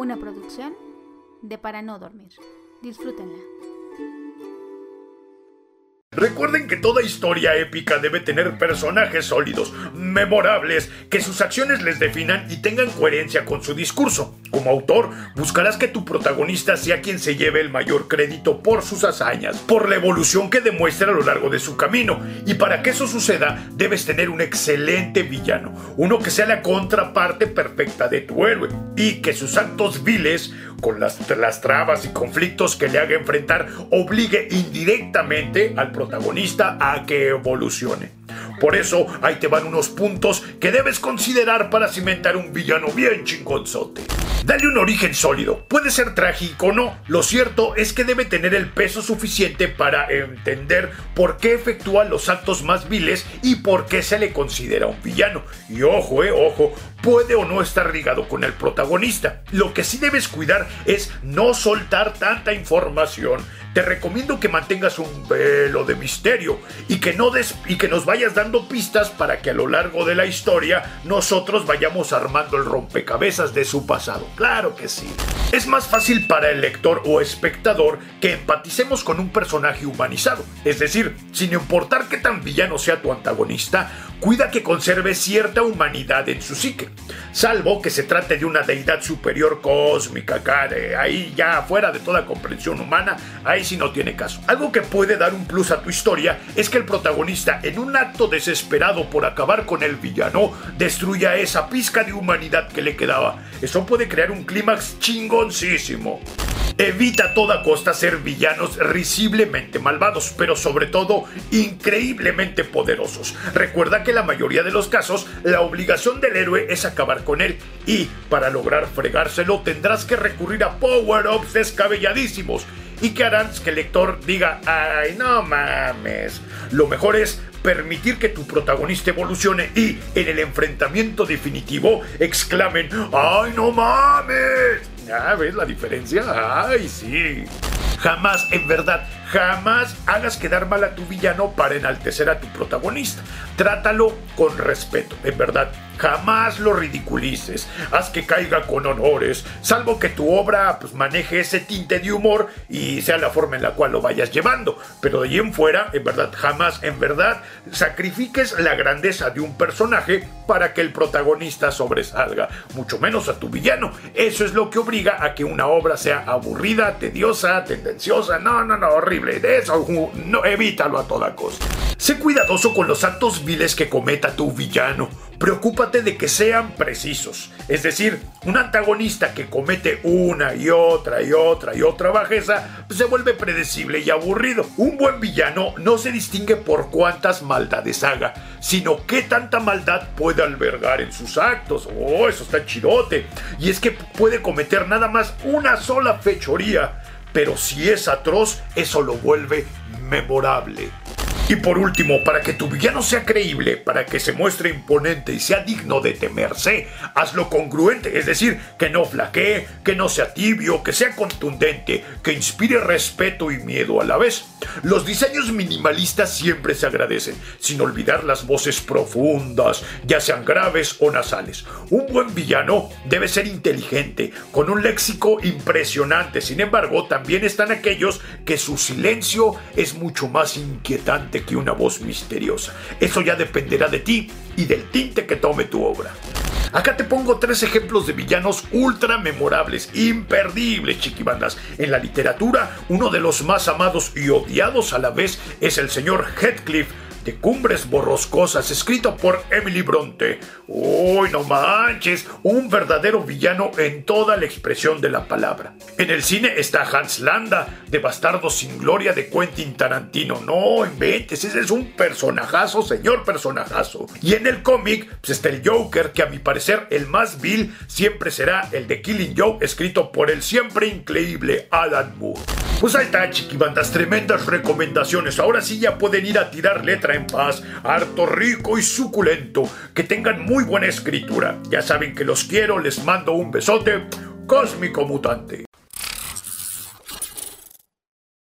Una producción de Para No Dormir. Disfrútenla. Recuerden que toda historia épica debe tener personajes sólidos, memorables, que sus acciones les definan y tengan coherencia con su discurso. Como autor, buscarás que tu protagonista sea quien se lleve el mayor crédito por sus hazañas, por la evolución que demuestra a lo largo de su camino. Y para que eso suceda, debes tener un excelente villano, uno que sea la contraparte perfecta de tu héroe y que sus actos viles, con las, las trabas y conflictos que le haga enfrentar, obligue indirectamente al protagonista a que evolucione. Por eso, ahí te van unos puntos que debes considerar para cimentar un villano bien chingonzote. Dale un origen sólido. Puede ser trágico o no. Lo cierto es que debe tener el peso suficiente para entender por qué efectúa los actos más viles y por qué se le considera un villano. Y ojo, eh, ojo, puede o no estar ligado con el protagonista. Lo que sí debes cuidar es no soltar tanta información. Te recomiendo que mantengas un velo de misterio y que, no des y que nos vayas dando pistas para que a lo largo de la historia nosotros vayamos armando el rompecabezas de su pasado. Claro que sí. Es más fácil para el lector o espectador que empaticemos con un personaje humanizado. Es decir, sin importar qué tan villano sea tu antagonista, cuida que conserve cierta humanidad en su psique. Salvo que se trate de una deidad superior cósmica, ahí ya fuera de toda comprensión humana, ahí sí no tiene caso. Algo que puede dar un plus a tu historia es que el protagonista, en un acto desesperado por acabar con el villano, destruya esa pizca de humanidad que le quedaba. Eso puede crear un clímax chingoncísimo. Evita a toda costa ser villanos risiblemente malvados, pero sobre todo increíblemente poderosos. Recuerda que en la mayoría de los casos la obligación del héroe es acabar con él y para lograr fregárselo tendrás que recurrir a power-ups descabelladísimos y que harán que el lector diga, ay no mames. Lo mejor es permitir que tu protagonista evolucione y en el enfrentamiento definitivo exclamen, ¡ay no mames! ¿Ya ves la diferencia? ¡Ay, sí! Jamás, en verdad, jamás hagas quedar mal a tu villano para enaltecer a tu protagonista. Trátalo con respeto, en verdad. Jamás lo ridiculices. Haz que caiga con honores, salvo que tu obra pues, maneje ese tinte de humor y sea la forma en la cual lo vayas llevando. Pero de ahí en fuera, en verdad, jamás, en verdad, sacrifiques la grandeza de un personaje para que el protagonista sobresalga, mucho menos a tu villano. Eso es lo que obliga a que una obra sea aburrida, tediosa, tendenciosa. No, no, no, horrible. De eso, no, evítalo a toda costa. Sé cuidadoso con los actos viles que cometa tu villano. Preocúpate de que sean precisos. Es decir, un antagonista que comete una y otra y otra y otra bajeza se vuelve predecible y aburrido. Un buen villano no se distingue por cuántas maldades haga, sino qué tanta maldad puede albergar en sus actos. Oh, eso está chidote. Y es que puede cometer nada más una sola fechoría. Pero si es atroz, eso lo vuelve memorable. Y por último, para que tu villano sea creíble, para que se muestre imponente y sea digno de temerse, hazlo congruente, es decir, que no flaquee, que no sea tibio, que sea contundente, que inspire respeto y miedo a la vez. Los diseños minimalistas siempre se agradecen, sin olvidar las voces profundas, ya sean graves o nasales. Un buen villano debe ser inteligente, con un léxico impresionante, sin embargo, también están aquellos que su silencio es mucho más inquietante que una voz misteriosa. Eso ya dependerá de ti y del tinte que tome tu obra. Acá te pongo tres ejemplos de villanos ultra memorables, imperdibles, chiquibandas. En la literatura, uno de los más amados y odiados a la vez es el señor Heathcliff de Cumbres Borroscosas, escrito por Emily Bronte. Uy, no manches, un verdadero villano en toda la expresión de la palabra. En el cine está Hans Landa, de Bastardo sin Gloria de Quentin Tarantino. No inventes, ese es un personajazo, señor personajazo. Y en el cómic pues está el Joker, que a mi parecer el más vil siempre será el de Killing Joke, escrito por el siempre increíble Alan Moore. Pues ahí está, chiquibandas, tremendas recomendaciones. Ahora sí ya pueden ir a tirar letra en paz, harto rico y suculento. Que tengan muy buena escritura. Ya saben que los quiero, les mando un besote cósmico mutante.